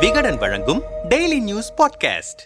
விகடன் வழங்கும் daily news podcast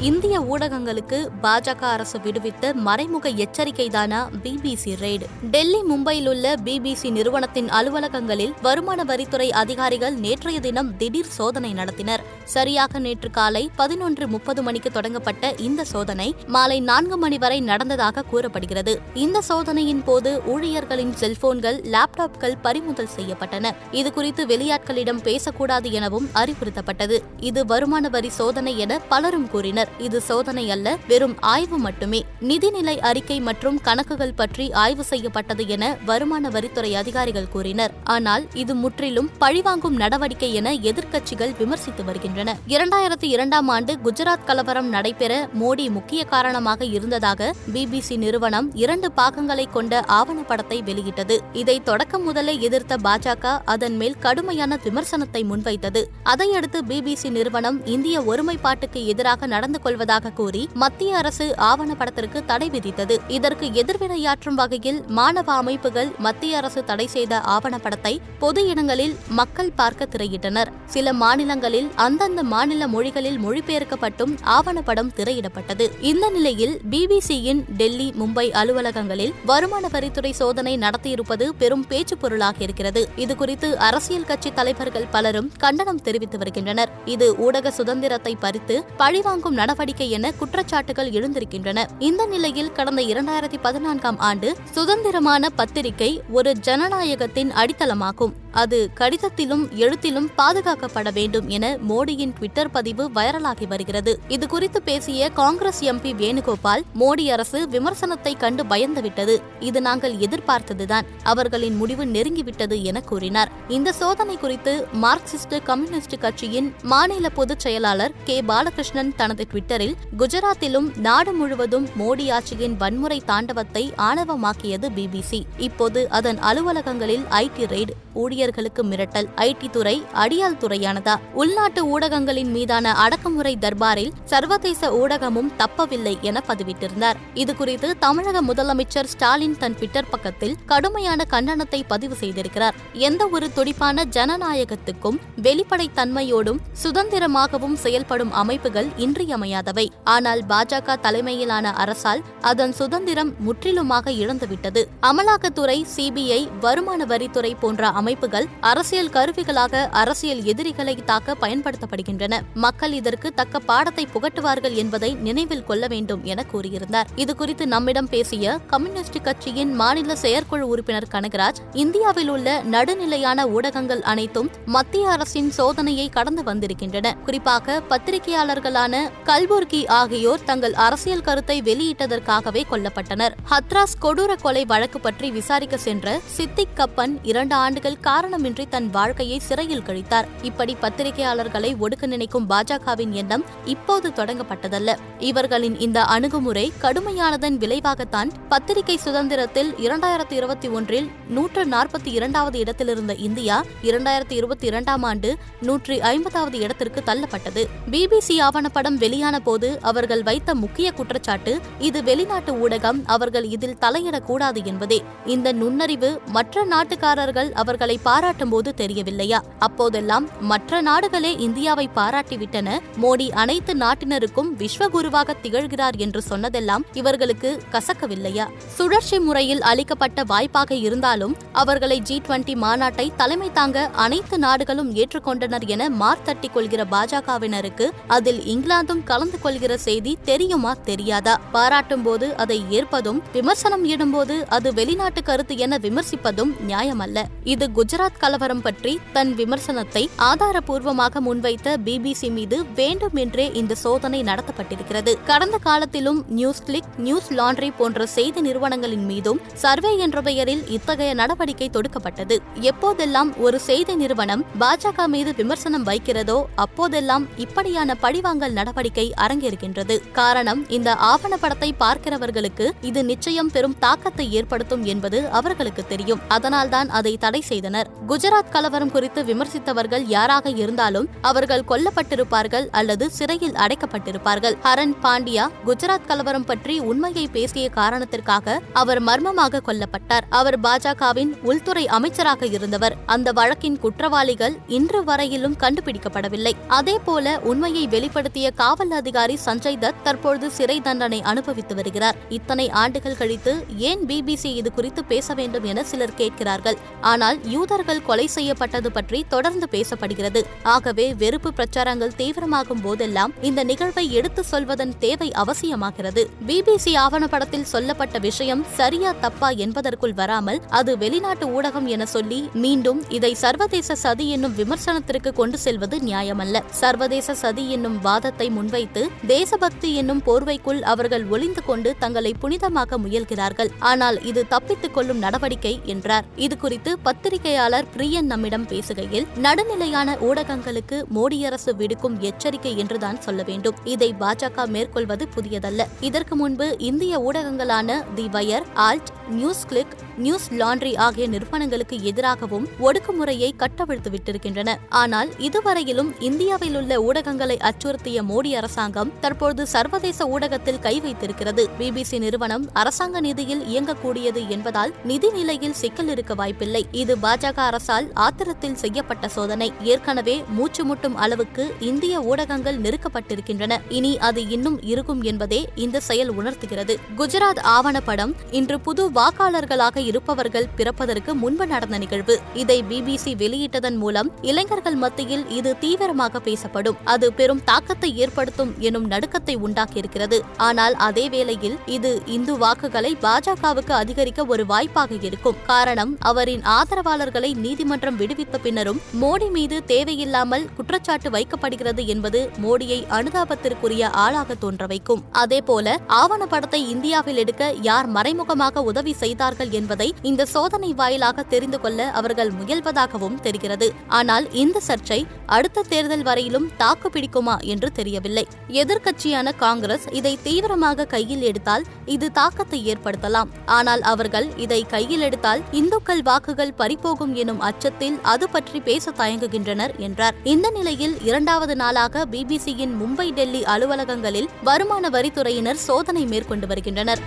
இந்திய ஊடகங்களுக்கு பாஜக அரசு விடுவித்த மறைமுக எச்சரிக்கைதான பிபிசி ரெய்டு டெல்லி மும்பையில் உள்ள பிபிசி நிறுவனத்தின் அலுவலகங்களில் வருமான வரித்துறை அதிகாரிகள் நேற்றைய தினம் திடீர் சோதனை நடத்தினர். சரியாக நேற்று காலை பதினொன்று முப்பது மணிக்கு தொடங்கப்பட்ட இந்த சோதனை மாலை நான்கு மணி வரை நடந்ததாக கூறப்படுகிறது. இந்த சோதனையின் போது ஊழியர்களின் செல்போன்கள் லேப்டாப்கள் பறிமுதல் செய்யப்பட்டன. இதுகுறித்து வெளியாட்களிடம் பேசக்கூடாது எனவும் அறிவுறுத்தப்பட்டது. இது வருமான வரி சோதனை என பலரும் கூறினர். இது சோதனை அல்ல வெறும் ஆய்வு மட்டுமே. நிதிநிலை அறிக்கை மற்றும் கணக்குகள் பற்றி ஆய்வு செய்யப்பட்டது என வருமான வரித்துறை அதிகாரிகள் கூறினர். ஆனால் இது முற்றிலும் பழிவாங்கும் நடவடிக்கை என எதிர்க்கட்சிகள் விமர்சித்து வருகின்றன. இரண்டாயிரத்தி இரண்டாம் ஆண்டு குஜராத் கலவரம் நடைபெற மோடி முக்கிய காரணமாக இருந்ததாக பிபிசி நிறுவனம் இரண்டு பாகங்களை கொண்ட ஆவணப்படத்தை வெளியிட்டது. இதை தொடக்கம் முதலே எதிர்த்த பாஜக அதன் மேல் கடுமையான விமர்சனத்தை முன்வைத்தது. அதையடுத்து பிபிசி நிறுவனம் இந்திய ஒருமைப்பாட்டுக்கு எதிராக நடந்து கொள்வதாக கூறி மத்திய அரசு ஆவணப்படத்திற்கு தடை விதித்தது. இதற்கு எதிர்வினையாற்றும் வகையில் மாணவ அமைப்புகள் மத்திய அரசு தடை செய்த ஆவணப்படத்தை பொது இடங்களில் மக்கள் பார்க்க திரையிட்டனர். சில மாநிலங்களில் அந்த அந்தந்த மாநில மொழிகளில் மொழிபெயர்க்கப்பட்டும் ஆவணப்படம் திரையிடப்பட்டது. இந்த நிலையில் பிபிசியின் டெல்லி மும்பை அலுவலகங்களில் வருமான வரித்துறை சோதனை நடத்தியிருப்பது பெரும் பேச்சு பொருளாக இருக்கிறது இதுகுறித்து அரசியல் கட்சி தலைவர்கள் பலரும் கண்டனம் தெரிவித்து வருகின்றனர். இது ஊடக சுதந்திரத்தை பறித்து பழிவாங்கும் நடவடிக்கை என குற்றச்சாட்டுகள் எழுந்திருக்கின்றன. இந்த நிலையில் கடந்த இரண்டாயிரத்தி பதினான்காம் ஆண்டு சுதந்திரமான பத்திரிகை ஒரு ஜனநாயகத்தின் அடித்தளமாகும். அது கடிதத்திலும் எழுத்திலும் பாதுகாக்கப்பட வேண்டும் என மோடி மோடியின் ட்விட்டர் பதிவு வைரலாகி வருகிறது. இதுகுறித்து பேசிய காங்கிரஸ் எம்பி வேணுகோபால் மோடி அரசு விமர்சனத்தை கண்டு பயந்துவிட்டது. இது நாங்கள் எதிர்பார்த்ததுதான். அவர்களின் முடிவு நெருங்கிவிட்டது என கூறினார். இந்த சோதனை குறித்து மார்க்சிஸ்ட் கம்யூனிஸ்ட் கட்சியின் மாநில பொதுச் செயலாளர் கே. பாலகிருஷ்ணன் தனது ட்விட்டரில் குஜராத்திலும் நாடு முழுவதும் மோடி ஆட்சியின் வன்முறை தாண்டவத்தை ஆணவமாக்கியது பிபிசி இப்போது அதன் அலுவலகங்களில் ஐடி ரெய்டு ஊழியர்களுக்கு மிரட்டல் ஐடி துறை அடியால் துறையானதா? உள்நாட்டு ஊடகங்களின் மீதான அடக்குமுறை தர்பாரில் சர்வதேச ஊடகமும் தப்பவில்லை என பதிவிட்டிருந்தார். இதுகுறித்து தமிழக முதலமைச்சர் ஸ்டாலின் தன் ட்விட்டர் பக்கத்தில் கடுமையான கண்டனத்தை பதிவு செய்திருக்கிறார். எந்த ஒரு துடிப்பான ஜனநாயகத்துக்கும் வெளிப்படைத்தன்மையோடும் சுதந்திரமாகவும் செயல்படும் அமைப்புகள் இன்றியமையாதவை. ஆனால் பாஜக தலைமையிலான அரசால் அதன் சுதந்திரம் முற்றிலுமாக இழந்துவிட்டது. அமலாக்கத்துறை சிபிஐ வருமான வரித்துறை போன்ற அமைப்புகள் அரசியல் கருவிகளாக அரசியல் எதிரிகளை தாக்க காணப்படுகின்றன. மக்கள் இதற்கு தக்க பாடத்தை புகட்டுவார்கள் என்பதை நினைவில் கொள்ள வேண்டும் என கூறியிருந்தார். இதுகுறித்து நம்மிடம் பேசிய கம்யூனிஸ்ட் கட்சியின் மாநில செயற்குழு உறுப்பினர் கனகராஜ் இந்தியாவில் உள்ள நடுநிலையான ஊடகங்கள் அனைத்தும் மத்திய அரசின் சோதனையை கடந்து வந்திருக்கின்றன. குறிப்பாக பத்திரிகையாளர்களான கல்புர்கி ஆகியோர் தங்கள் அரசியல் கருத்தை வெளியிட்டதற்காகவே கொல்லப்பட்டனர். ஹத்ராஸ் கொடூர கொலை வழக்கு பற்றி விசாரிக்க சென்ற சித்திக் கப்பன் இரண்டு ஆண்டுகள் காரணமின்றி தன் வாழ்க்கையை சிறையில் கழித்தார். இப்படி பத்திரிகையாளர்களை ஒடுக்க நினைக்கும் பாஜகவின் எண்ணம் இப்போது தொடங்கப்பட்டதல்ல. இவர்களின் இந்த அணுகுமுறை கடுமையானதன் விளைவாகத்தான் பத்திரிகை சுதந்திரத்தில் இரண்டாயிரத்தி இருபத்தி ஒன்றில் நூற்று நாற்பத்தி இரண்டாவது இடத்திலிருந்த இந்தியா இரண்டாயிரத்தி இருபத்தி இரண்டாம் ஆண்டு நூற்றி ஐம்பதாவது இடத்திற்கு தள்ளப்பட்டது. பிபிசி ஆவணப்படம் வெளியான போது அவர்கள் வைத்த முக்கிய குற்றச்சாட்டு இது வெளிநாட்டு ஊடகம் அவர்கள் இதில் தலையிடக்கூடாது என்பதே. இந்த நுண்ணறிவு மற்ற நாட்டுக்காரர்கள் அவர்களை பாராட்டும் போது தெரியவில்லையா? அப்போதெல்லாம் மற்ற நாடுகளே இந்தியா இந்தியாவை பாராட்டிவிட்டன. மோடி அனைத்து நாட்டினருக்கும் விஸ்வகுருவாக திகழ்கிறார் என்று சொன்னதெல்லாம் இவர்களுக்கு கசக்கவில்லையா? சுழற்சி முறையில் அளிக்கப்பட்ட வாய்ப்பாக இருந்தாலும் அவர்களை ஜி டுவெண்டி மாநாட்டை தலைமை தாங்க அனைத்து நாடுகளும் ஏற்றுக்கொண்டனர் என மார்த்தட்டிக் கொள்கிற பாஜகவினருக்கு அதில் இங்கிலாந்தும் கலந்து கொள்கிற செய்தி தெரியுமா தெரியாதா? பாராட்டும் போது அதை ஏற்பதும் விமர்சனம் இடும்போது அது வெளிநாட்டு கருத்து என விமர்சிப்பதும் நியாயமல்ல. இது குஜராத் கலவரம் பற்றி தன் விமர்சனத்தை ஆதாரபூர்வமாக முன்வைத்த பிபிசி மீது வேண்டுமென்றே இந்த சோதனை நடத்தப்பட்டிருக்கிறது. கடந்த காலத்திலும் நியூஸ் கிளிக் நியூஸ் லாண்ட்ரி போன்ற செய்தி நிறுவனங்களின் மீதும் சர்வே என்ற பெயரில் இத்தகைய நடவடிக்கை தொடுக்கப்பட்டது. எப்போதெல்லாம் ஒரு செய்தி நிறுவனம் பாஜக மீது விமர்சனம் வைக்கிறதோ அப்போதெல்லாம் இப்படியான பழிவாங்கல் நடவடிக்கை அரங்கேறுகின்றது. காரணம் இந்த ஆவணப்படத்தை பார்க்கிறவர்களுக்கு இது நிச்சயம் பெரும் தாக்கத்தை ஏற்படுத்தும் என்பது அவர்களுக்கு தெரியும். அதனால்தான் அதை தடை செய்தனர். குஜராத் கலவரம் குறித்து விமர்சித்தவர்கள் யாராக இருந்தாலும் அவர்கள் அவர்கள் கொல்லப்பட்டிருப்பார்கள் அல்லது சிறையில் அடைக்கப்பட்டிருப்பார்கள். ஹரன் பாண்டியா குஜராத் கலவரம் பற்றி உண்மையை பேசிய காரணத்திற்காக அவர் மர்மமாக கொல்லப்பட்டார். அவர் பாஜகவின் உள்துறை அமைச்சராக இருந்தவர். அந்த வழக்கின் குற்றவாளிகள் இன்று வரையிலும் கண்டுபிடிக்கப்படவில்லை. அதேபோல உண்மையை வெளிப்படுத்திய காவல் அதிகாரி சஞ்சய் தத் தற்பொழுது சிறை தண்டனை அனுபவித்து வருகிறார். இத்தனை ஆண்டுகள் கழித்து ஏன் பிபிசி இது குறித்து பேச வேண்டும் என சிலர் கேட்கிறார்கள். ஆனால் யூதர்கள் கொலை செய்யப்பட்டது பற்றி தொடர்ந்து பேசப்படுகிறது. ஆகவே வெறுப்பு பிரச்சாரங்கள் தீவிரமாகும் போதெல்லாம் இந்த நிகழ்வை எடுத்து சொல்வதன் தேவை அவசியமாகிறது. பிபிசி ஆவணப்படத்தில் சொல்லப்பட்ட விஷயம் சரியா தப்பா என்பதற்குள் வராமல் அது வெளிநாட்டு ஊடகம் என சொல்லி மீண்டும் இதை சர்வதேச சதி என்னும் விமர்சனத்திற்கு கொண்டு செல்வது நியாயமல்ல. சர்வதேச சதி என்னும் வாதத்தை முன்வைத்து தேசபக்தி என்னும் போர்வைக்குள் அவர்கள் ஒளிந்து கொண்டு தங்களை புனிதமாக்க முயல்கிறார்கள். ஆனால் இது தப்பித்துக் கொள்ளும் நடவடிக்கை என்றார். இது குறித்து பத்திரிகையாளர் பிரியன் நம்மிடம் பேசுகையில் நடுநிலையான ஊடகங்களுக்கு மோடி அரசு விடுக்கும் எச்சரிக்கை என்றுதான் சொல்ல வேண்டும். இதை பாஜக மேற்கொள்வது புதியதல்ல. இதற்கு முன்பு இந்திய ஊடகங்களான the Wire Alt News Click News Laundry ஆகிய நிறுவனங்களுக்கு எதிராகவும் ஒடுக்குமுறையை கட்டவிழ்த்து விட்டிருக்கின்றன ஆனால் இதுவரையிலும் இந்தியாவில் உள்ள ஊடகங்களை அச்சுறுத்திய மோடி அரசாங்கம் தற்போது சர்வதேச ஊடகத்தில் கை வைத்திருக்கிறது. பிபிசி நிறுவனம் அரசாங்க நிதியில் இயங்கக்கூடியது என்பதால் நிதி நிலையில் சிக்கல் இருக்க வாய்ப்பில்லை. இது பாஜக அரசால் ஆத்திரத்தில் செய்யப்பட்ட சோதனை. ஏற்கனவே மூச்சு முட்டும் அளவுக்கு இந்திய ஊடகங்கள் நெருக்கப்பட்டிருக்கின்றன. இனி அது இன்னும் இருக்கும் என்பதே இந்த செயல் உணர்த்துகிறது. குஜராத் ஆவணப்படம் இன்று புது வாக்காளர்களாக இருப்பவர்கள் பிறப்பதற்கு முன்பு நடந்த நிகழ்வு. இதை பிபிசி வெளியிட்டதன் மூலம் இளைஞர்கள் மத்தியில் இது தீவிரமாக பேசப்படும். அது பெரும் தாக்கத்தை ஏற்படுத்தும் எனும் நடுக்கத்தை உண்டாக்கியிருக்கிறது. ஆனால் அதே வேளையில் இது இந்து வாக்குகளை பாஜகவுக்கு அதிகரிக்க ஒரு வாய்ப்பாக இருக்கும். காரணம் அவரின் ஆதரவாளர்களை நீதிமன்றம் விடுவித்த பின்னரும் மோடி மீது தேவையில்லாமல் குற்ற குற்றச்சாட்டு வைக்கப்படுகிறது என்பது மோடியை அனுதாபத்திற்குரிய ஆளாக தோன்ற வைக்கும். அதேபோல ஆவணப்படத்தை இந்தியாவில் எடுக்க யார் மறைமுகமாக உதவி செய்தார்கள் என்பதை இந்த சோதனை வாயிலாக தெரிந்து கொள்ள அவர்கள் முயல்வதாகவும் தெரிகிறது. ஆனால் இந்த சர்ச்சை அடுத்த தேர்தல் வரையிலும் தாக்கு பிடிக்குமா என்று தெரியவில்லை. எதிர்க்கட்சியான காங்கிரஸ் இதை தீவிரமாக கையில் எடுத்தால் இது தாக்கத்தை ஏற்படுத்தலாம். ஆனால் அவர்கள் இதை கையில் எடுத்தால் இந்துக்கள் வாக்குகள் பறிபோகும் எனும் அச்சத்தில் அது பற்றி பேச தயங்குகின்றனர் என்றார். இந்த நிலை நிலையில் இரண்டாவது நாளாக பிபிசியின் மும்பை டெல்லி அலுவலகங்களில் வருமான வரித்துறையினர் சோதனை மேற்கொண்டு வருகின்றனர்.